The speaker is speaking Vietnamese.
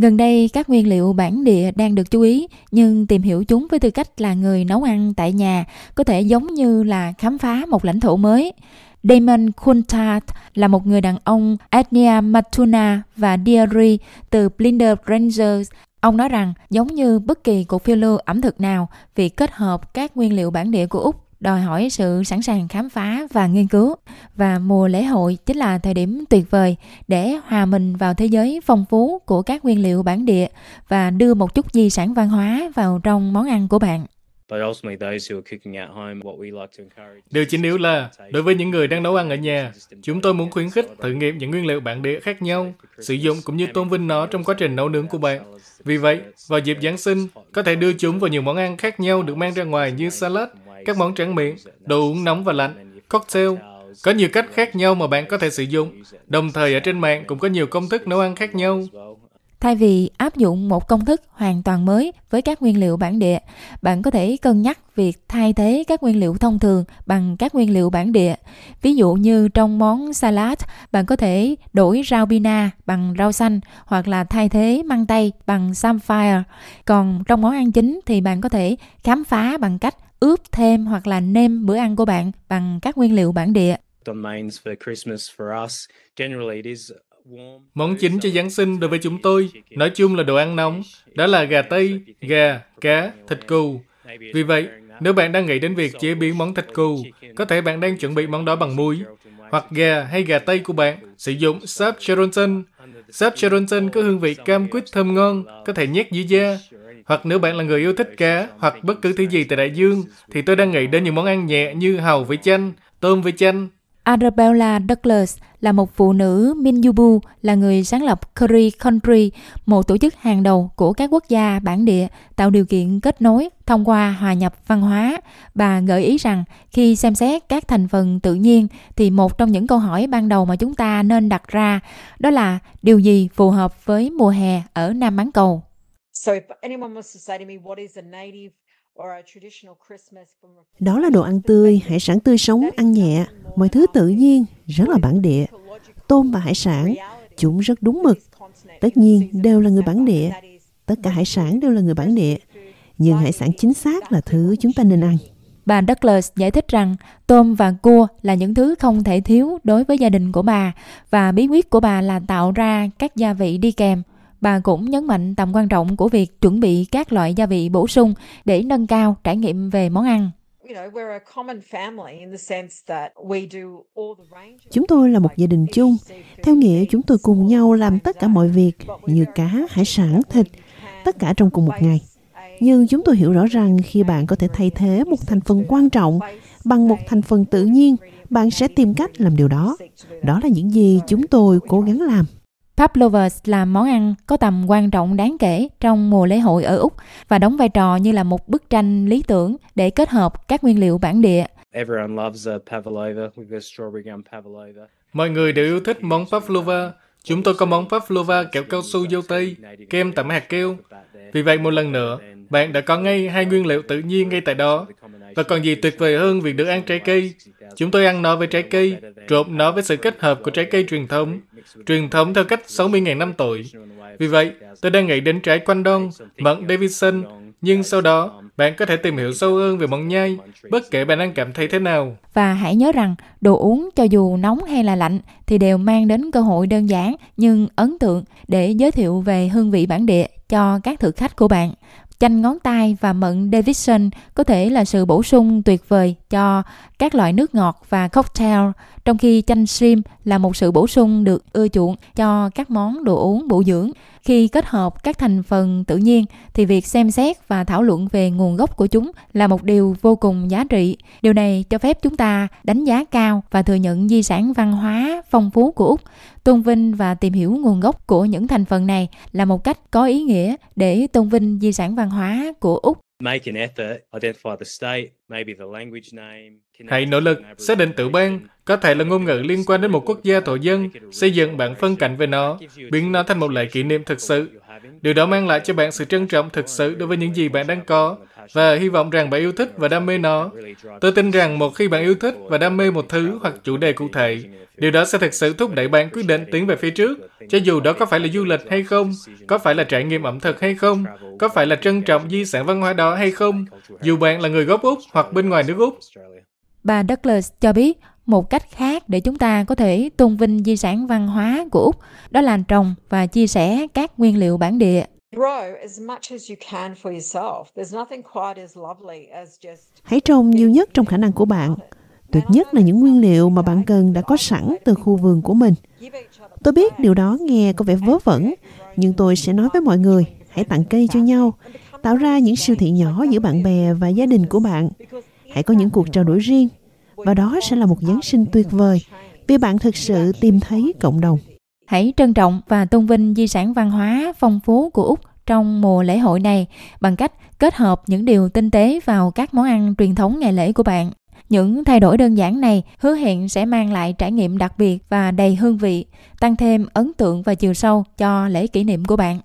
Gần đây, các nguyên liệu bản địa đang được chú ý, nhưng tìm hiểu chúng với tư cách là người nấu ăn tại nhà có thể giống như là khám phá một lãnh thổ mới. Damon Kuntat là một người đàn ông Etnia Matuna và Diary từ Blinder Rangers. Ông nói rằng giống như bất kỳ cuộc phiêu lưu ẩm thực nào, việc kết hợp các nguyên liệu bản địa của Úc đòi hỏi sự sẵn sàng khám phá và nghiên cứu và mùa lễ hội chính là thời điểm tuyệt vời để hòa mình vào thế giới phong phú của các nguyên liệu bản địa và đưa một chút di sản văn hóa vào trong món ăn của bạn. Điều chính yếu là, đối với những người đang nấu ăn ở nhà, chúng tôi muốn khuyến khích thử nghiệm những nguyên liệu bản địa khác nhau, sử dụng cũng như tôn vinh nó trong quá trình nấu nướng của bạn. Vì vậy, vào dịp Giáng sinh, có thể đưa chúng vào nhiều món ăn khác nhau được mang ra ngoài như salad, các món tráng miệng, đồ uống nóng và lạnh, cocktail. Có nhiều cách khác nhau mà bạn có thể sử dụng. Đồng thời ở trên mạng cũng có nhiều công thức nấu ăn khác nhau. Thay vì áp dụng một công thức hoàn toàn mới với các nguyên liệu bản địa, bạn có thể cân nhắc việc thay thế các nguyên liệu thông thường bằng các nguyên liệu bản địa. Ví dụ như trong món salad, bạn có thể đổi rau bina bằng rau xanh hoặc là thay thế măng tây bằng samphire. Còn trong món ăn chính thì bạn có thể khám phá bằng cách ướp thêm hoặc là nêm bữa ăn của bạn bằng các nguyên liệu bản địa. Món chính cho Giáng sinh đối với chúng tôi, nói chung là đồ ăn nóng, đó là gà Tây, gà, cá, thịt cừu. Vì vậy, nếu bạn đang nghĩ đến việc chế biến món thịt cừu, có thể bạn đang chuẩn bị món đó bằng muối, hoặc gà hay gà Tây của bạn sử dụng sáp Charonton. Sáp Charonton có hương vị cam quýt thơm ngon, có thể nhét dưới da. Hoặc nếu bạn là người yêu thích cá hoặc bất cứ thứ gì tại đại dương, thì tôi đang nghĩ đến những món ăn nhẹ như hàu với chanh, tôm với chanh, Arabella Douglas là một phụ nữ Minyubu, là người sáng lập Curry Country, một tổ chức hàng đầu của các quốc gia bản địa tạo điều kiện kết nối thông qua hòa nhập văn hóa. Bà gợi ý rằng khi xem xét các thành phần tự nhiên thì một trong những câu hỏi ban đầu mà chúng ta nên đặt ra đó là điều gì phù hợp với mùa hè ở Nam bán cầu. Đó là đồ ăn tươi, hải sản tươi sống, ăn nhẹ, mọi thứ tự nhiên, rất là bản địa. Tôm và hải sản, chúng rất đúng mực. Tất nhiên, đều là người bản địa. Tất cả hải sản đều là người bản địa. Nhưng hải sản chính xác là thứ chúng ta nên ăn. Bà Douglas giải thích rằng tôm và cua là những thứ không thể thiếu đối với gia đình của bà và bí quyết của bà là tạo ra các gia vị đi kèm Bà cũng nhấn mạnh tầm quan trọng của việc chuẩn bị các loại gia vị bổ sung để nâng cao trải nghiệm về món ăn. Chúng tôi là một gia đình chung, theo nghĩa chúng tôi cùng nhau làm tất cả mọi việc như cá, hải sản, thịt, tất cả trong cùng một ngày. Nhưng chúng tôi hiểu rõ rằng khi bạn có thể thay thế một thành phần quan trọng bằng một thành phần tự nhiên, bạn sẽ tìm cách làm điều đó. Đó là những gì chúng tôi cố gắng làm. Pavlovas là món ăn có tầm quan trọng đáng kể trong mùa lễ hội ở Úc và đóng vai trò như là một bức tranh lý tưởng để kết hợp các nguyên liệu bản địa. Mọi người đều yêu thích món pavlova. Chúng tôi có món pavlova kẹo cao su dâu tây, kem tẩm hạt keo. Vì vậy một lần nữa, bạn đã có ngay hai nguyên liệu tự nhiên ngay tại đó. Và còn gì tuyệt vời hơn việc được ăn trái cây. Chúng tôi ăn nó với trái cây, trộn nó với sự kết hợp của trái cây truyền thống, truyền thống theo cách 60.000 năm tuổi. Vì vậy, tôi đang nghĩ đến trái quanh đông, mận Davidson, nhưng sau đó, bạn có thể tìm hiểu sâu hơn về mận nhai, bất kể bạn đang cảm thấy thế nào. Và hãy nhớ rằng, đồ uống cho dù nóng hay là lạnh thì đều mang đến cơ hội đơn giản nhưng ấn tượng để giới thiệu về hương vị bản địa cho các thực khách của bạn. Chanh ngón tay và mận Davidson có thể là sự bổ sung tuyệt vời cho các loại nước ngọt và cocktail, trong khi chanh shrimp là một sự bổ sung được ưa chuộng cho các món đồ uống bổ dưỡng. Khi kết hợp các thành phần tự nhiên, thì việc xem xét và thảo luận về nguồn gốc của chúng là một điều vô cùng giá trị. Điều này cho phép chúng ta đánh giá cao và thừa nhận di sản văn hóa phong phú của Úc. Tôn vinh và tìm hiểu nguồn gốc của những thành phần này là một cách có ý nghĩa để tôn vinh di sản văn hóa của Úc. Hãy nỗ lực xác định tiểu bang, có thể là ngôn ngữ liên quan đến một quốc gia thổ dân, xây dựng bản phân cảnh về nó, biến nó thành một lễ kỷ niệm thực sự. Điều đó mang lại cho bạn sự trân trọng thực sự đối với những gì bạn đang có, và hy vọng rằng bạn yêu thích và đam mê nó. Tôi tin rằng một khi bạn yêu thích và đam mê một thứ hoặc chủ đề cụ thể, điều đó sẽ thực sự thúc đẩy bạn quyết định tiến về phía trước, cho dù đó có phải là du lịch hay không, có phải là trải nghiệm ẩm thực hay không, có phải là trân trọng di sản văn hóa đó hay không, dù bạn là người gốc Úc hoặc bên ngoài nước Úc. Bà Douglas cho biết một cách khác để chúng ta có thể tôn vinh di sản văn hóa của Úc đó là trồng và chia sẻ các nguyên liệu bản địa. Hãy trồng nhiều nhất trong khả năng của bạn. Tuyệt nhất là những nguyên liệu mà bạn cần đã có sẵn từ khu vườn của mình. Tôi biết điều đó nghe có vẻ vớ vẩn, nhưng tôi sẽ nói với mọi người, hãy tặng cây cho nhau, tạo ra những siêu thị nhỏ giữa bạn bè và gia đình của bạn. Hãy có những cuộc trao đổi riêng, và đó sẽ là một Giáng sinh tuyệt vời vì bạn thực sự tìm thấy cộng đồng. Hãy trân trọng và tôn vinh di sản văn hóa phong phú của Úc trong mùa lễ hội này bằng cách kết hợp những điều tinh tế vào các món ăn truyền thống ngày lễ của bạn. Những thay đổi đơn giản này hứa hẹn sẽ mang lại trải nghiệm đặc biệt và đầy hương vị, tăng thêm ấn tượng và chiều sâu cho lễ kỷ niệm của bạn.